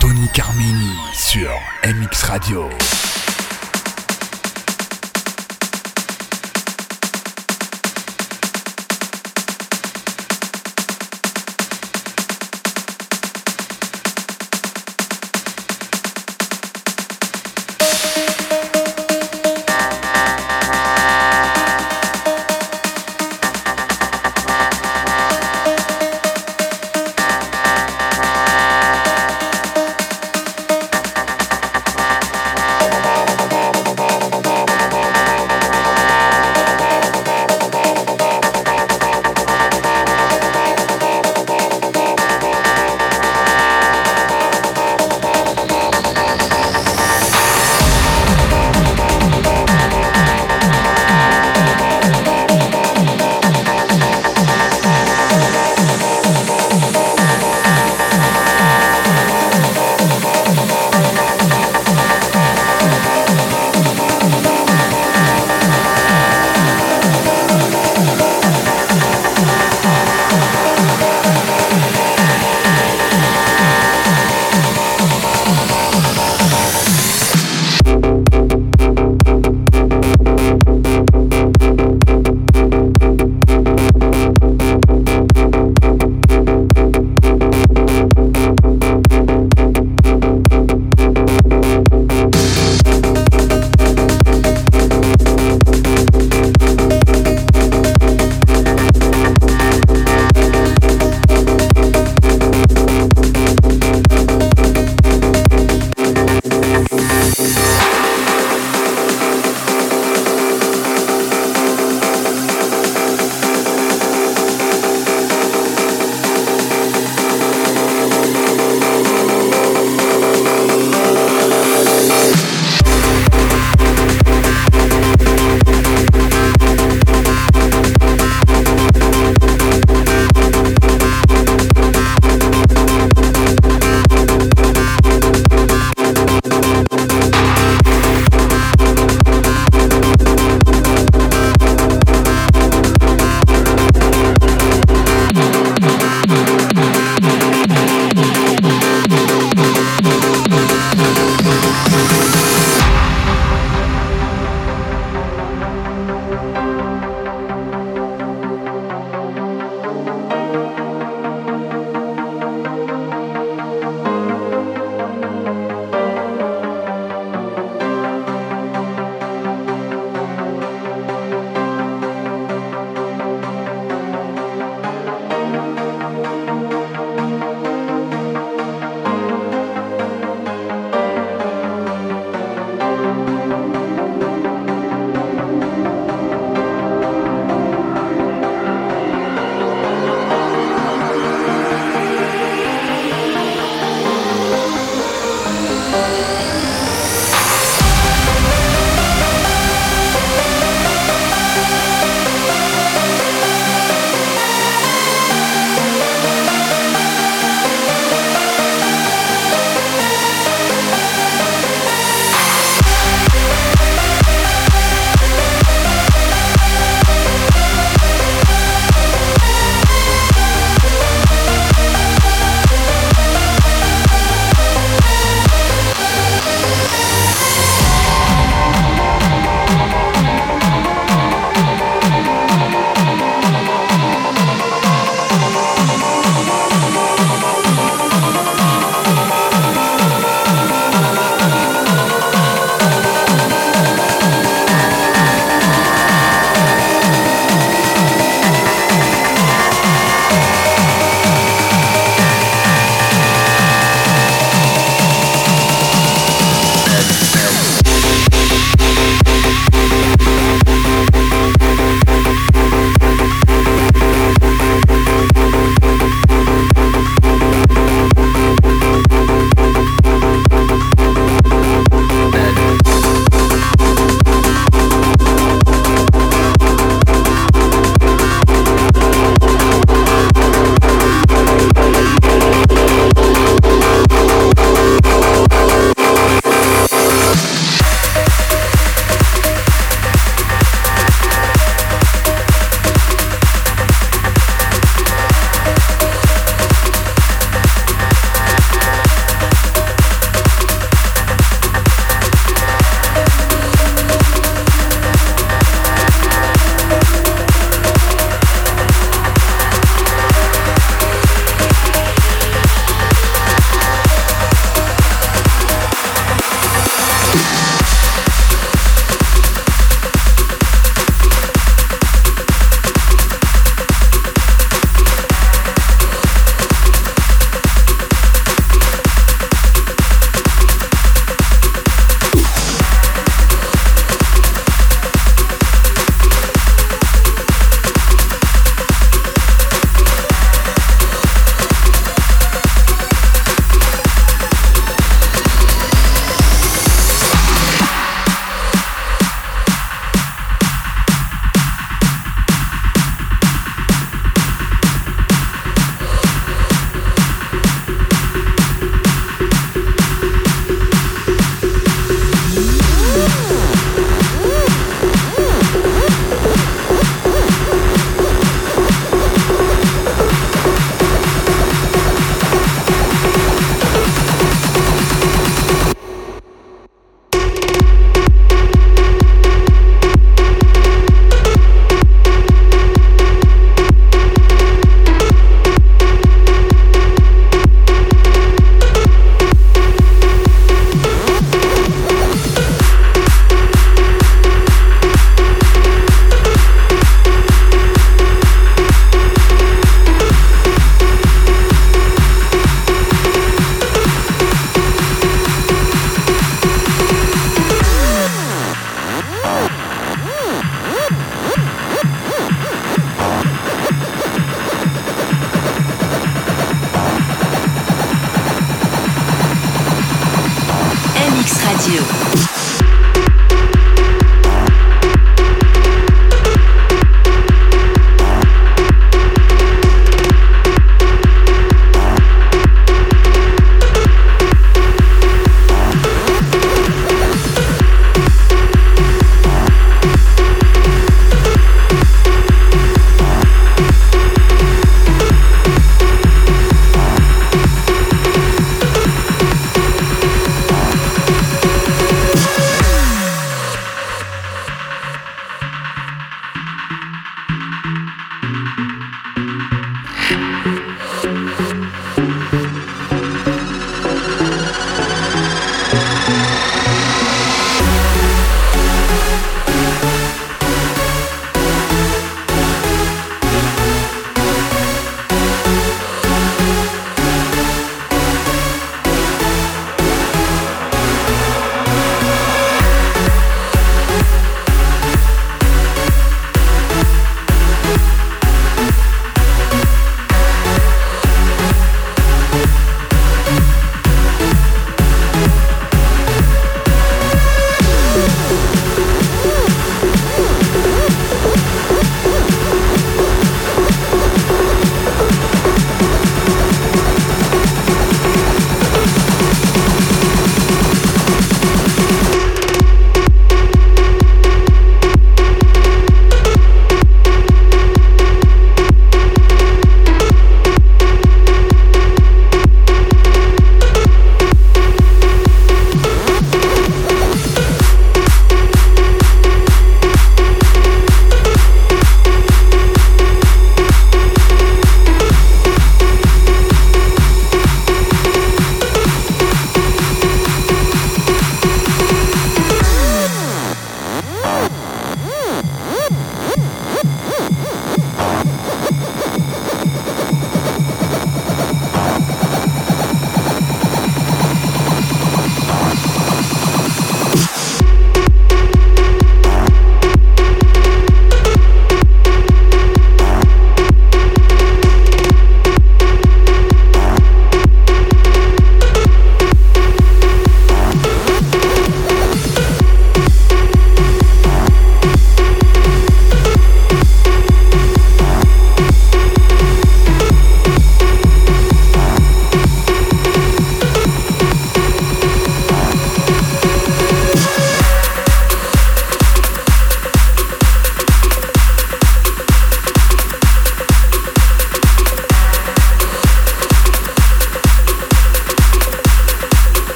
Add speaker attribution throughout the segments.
Speaker 1: Tony Carmini sur MX Radio.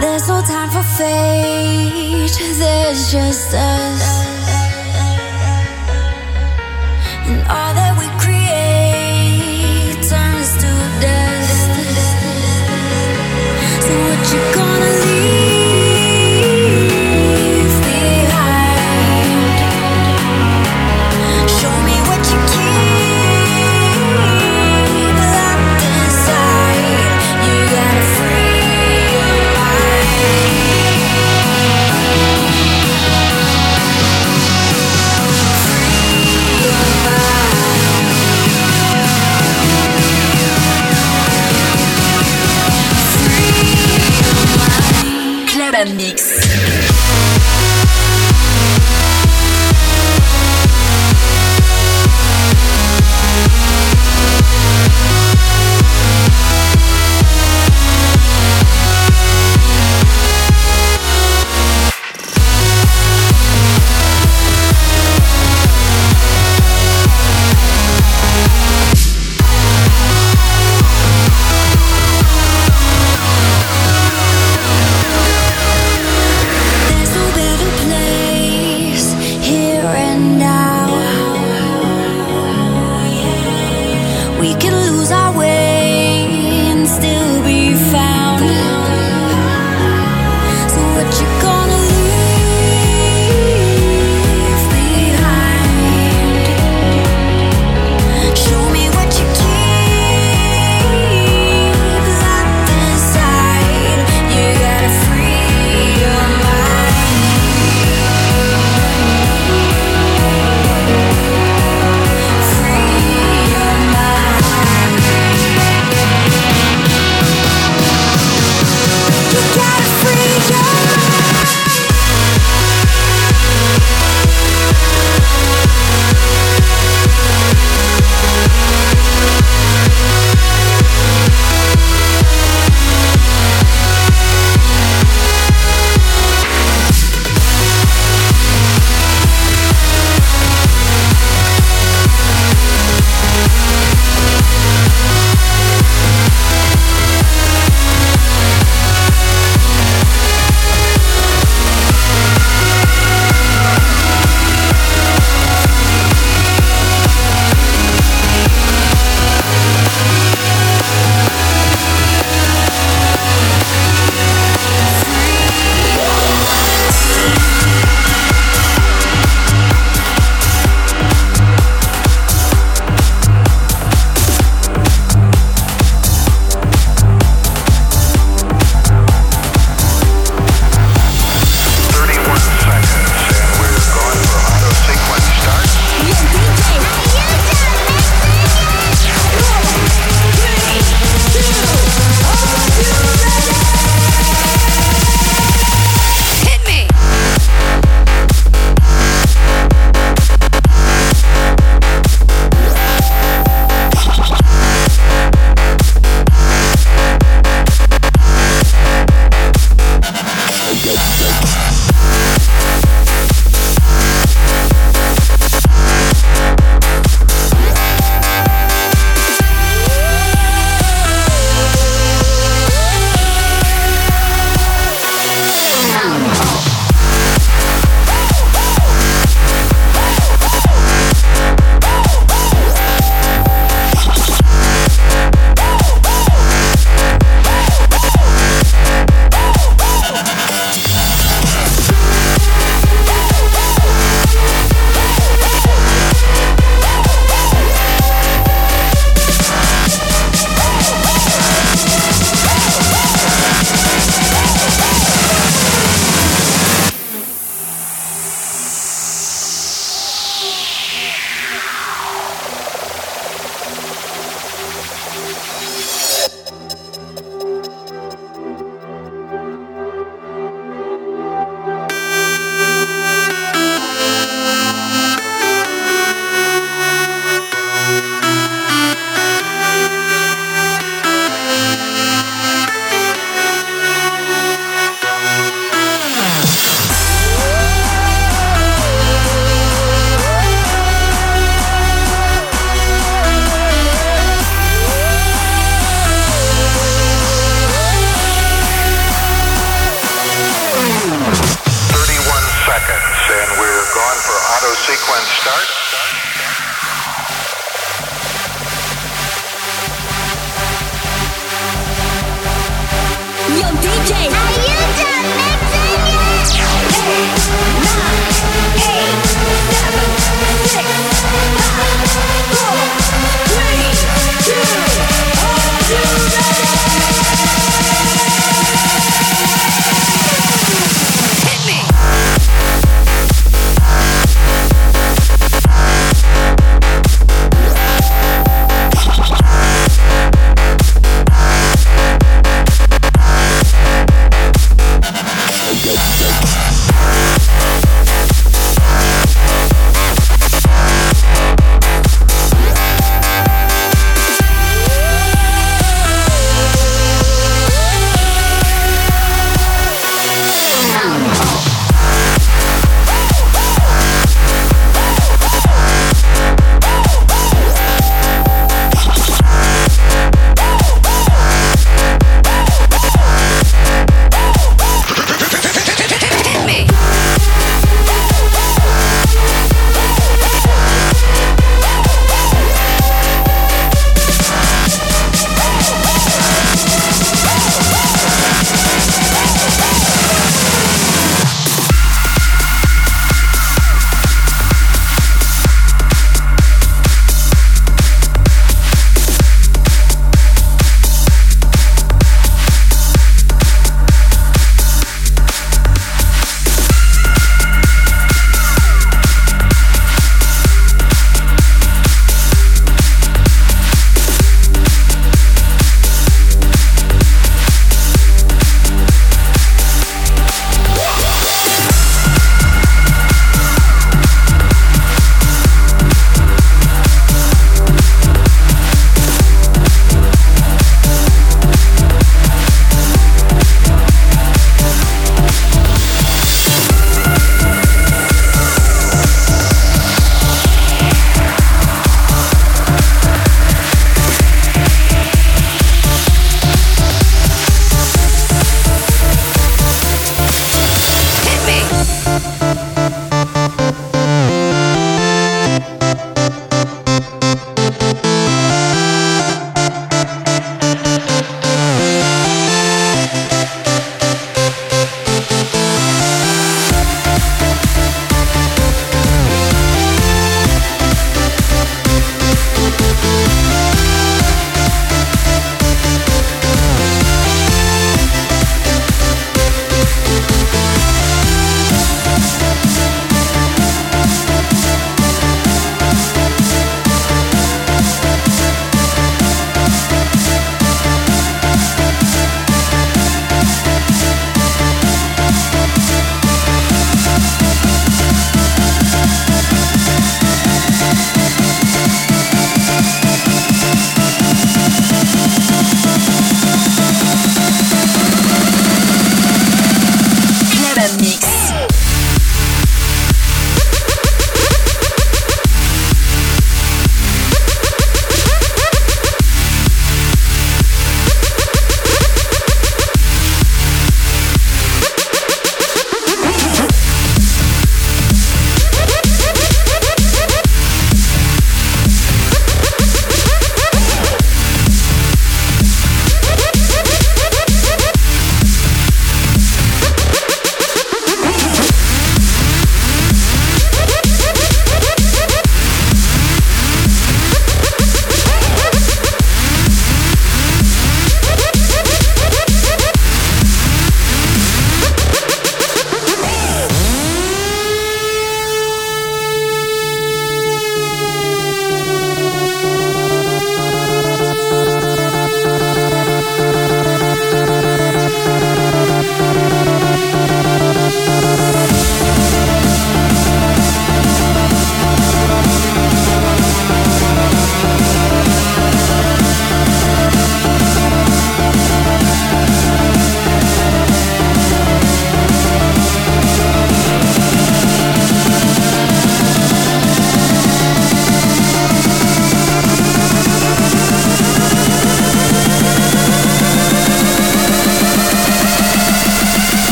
Speaker 2: There's no time for fate, there's just us.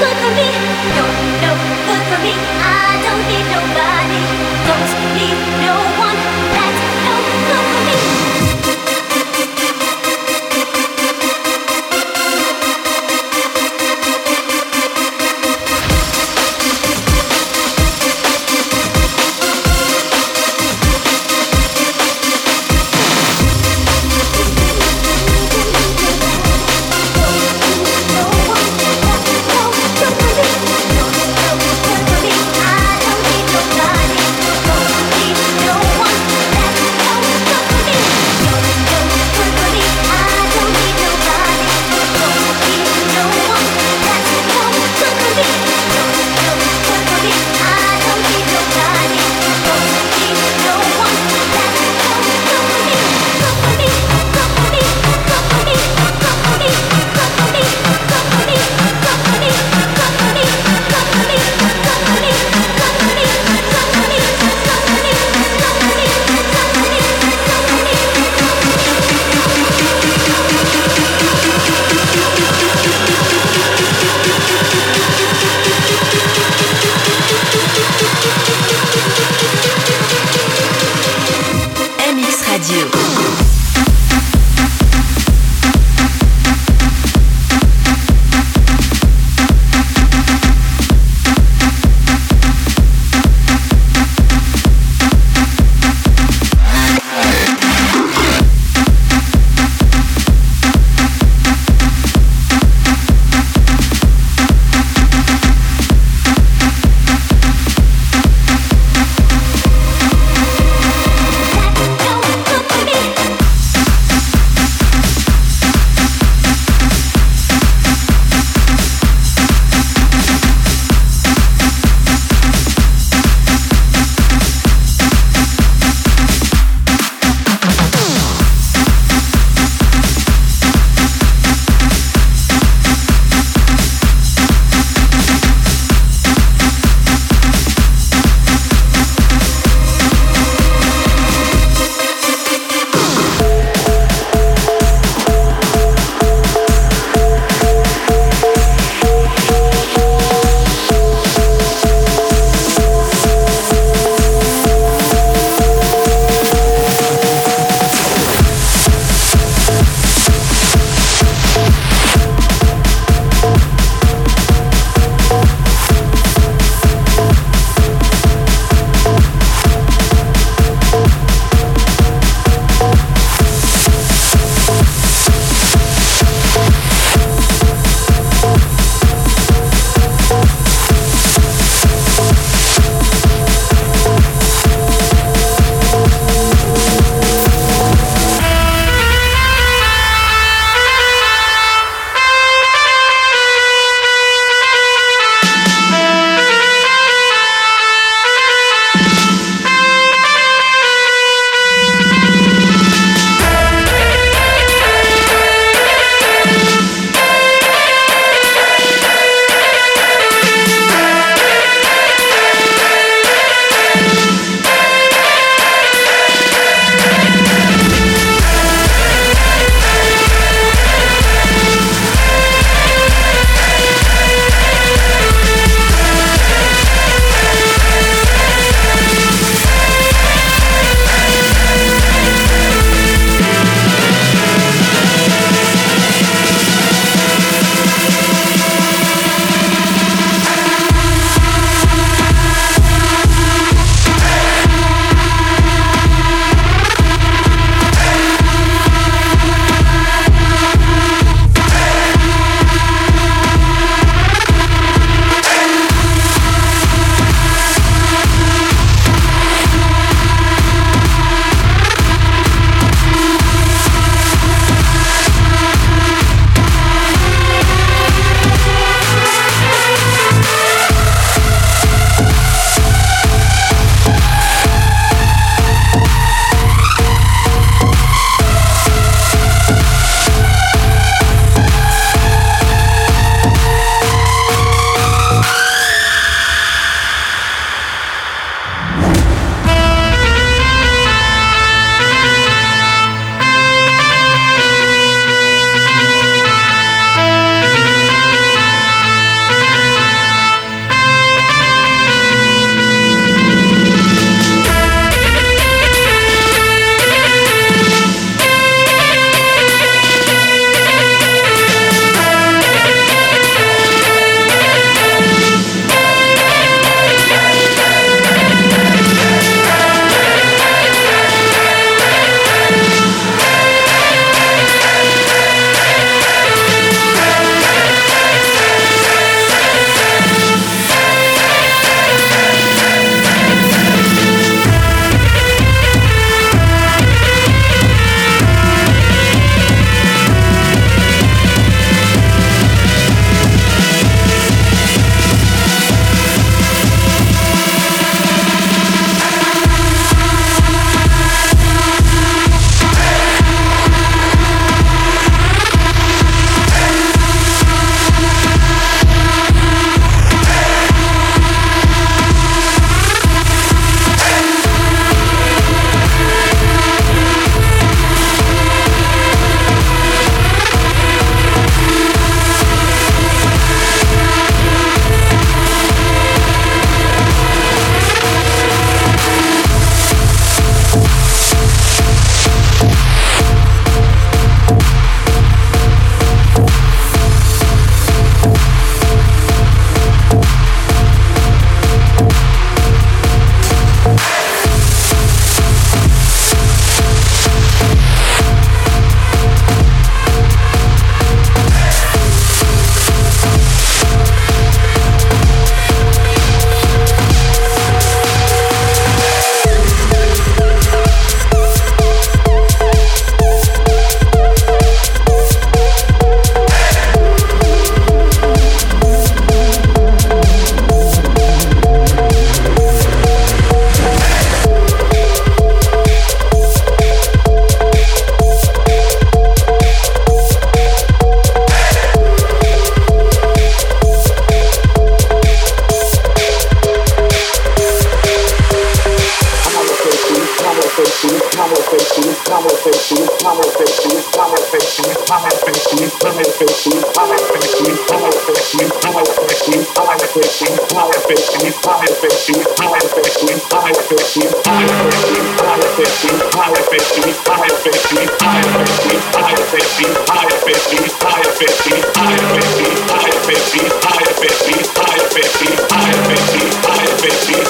Speaker 3: No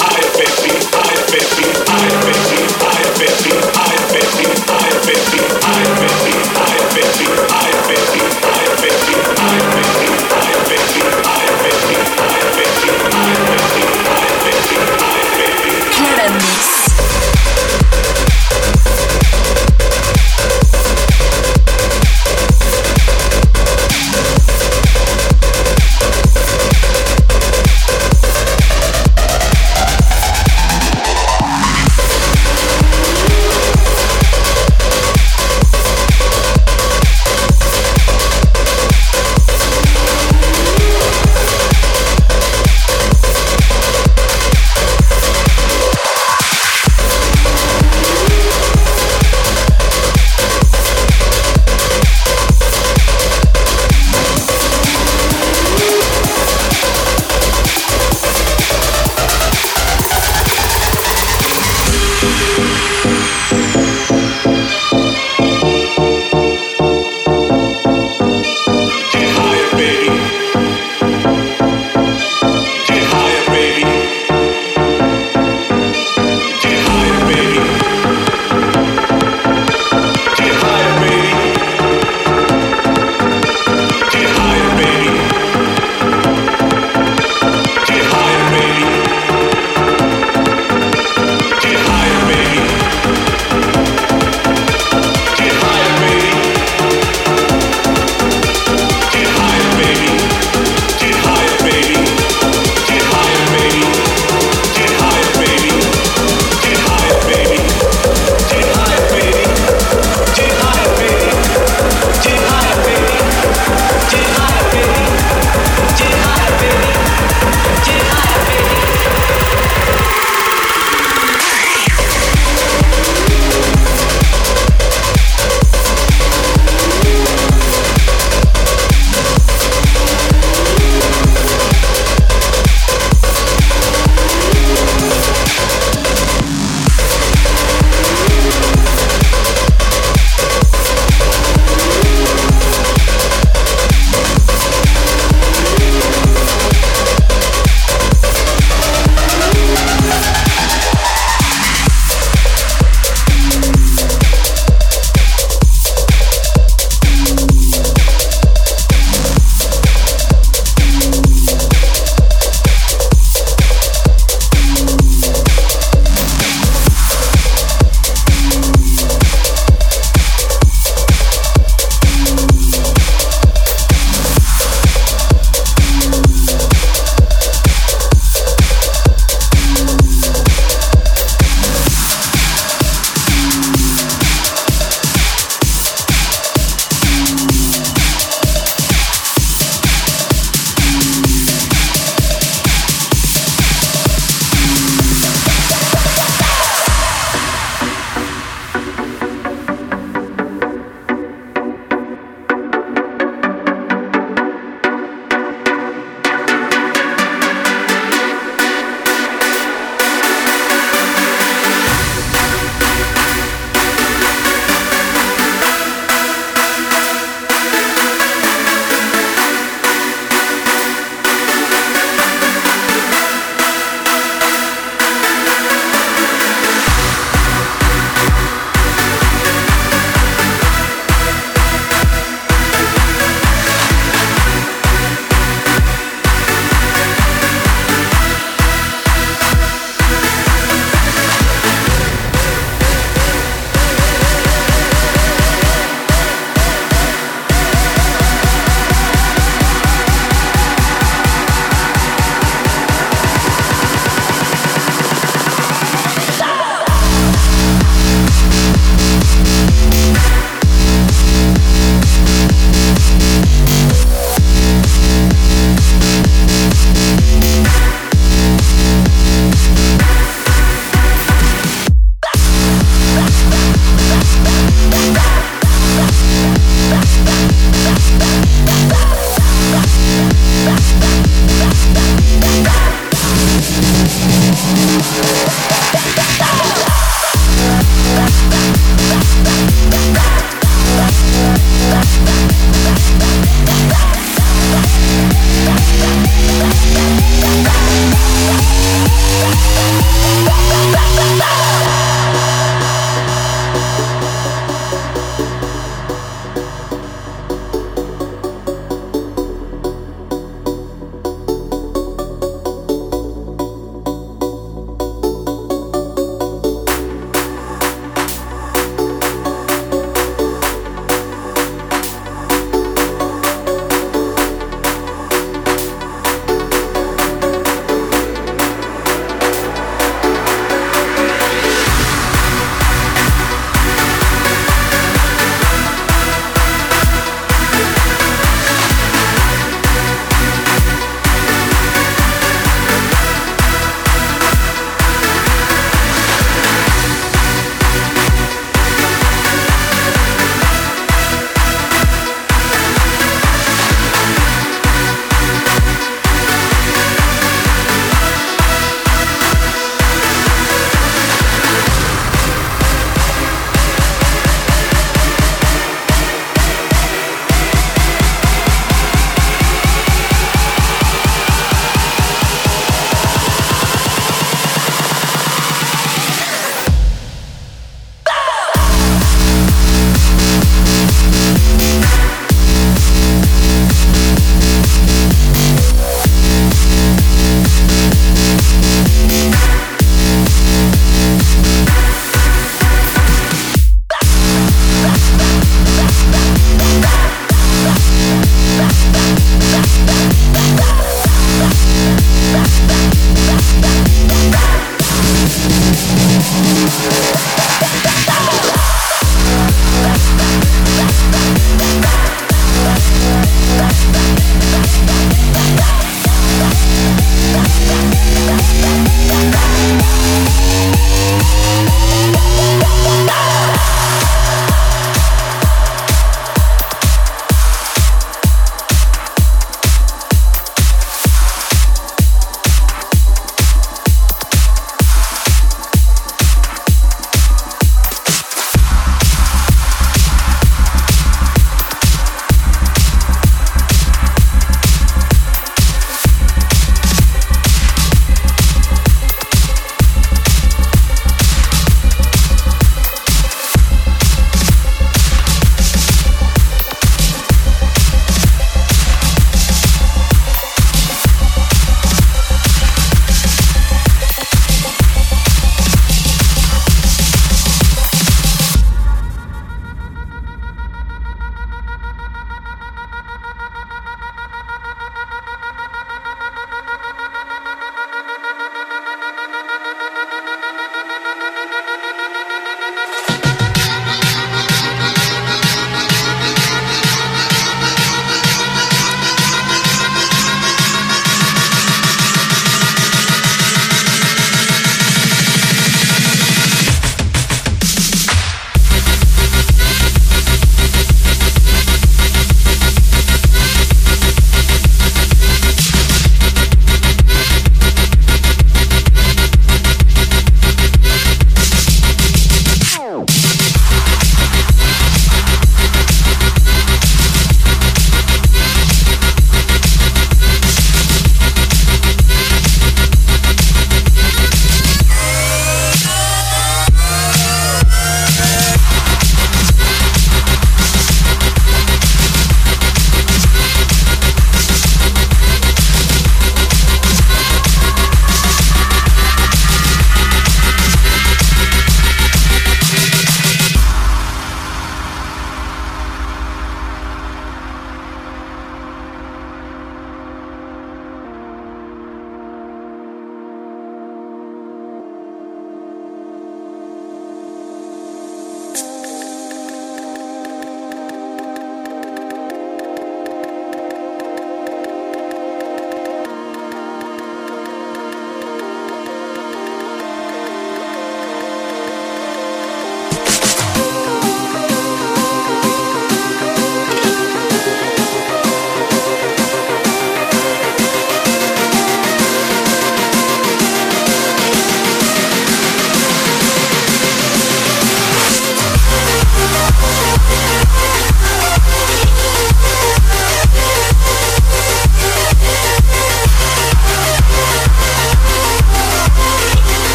Speaker 3: high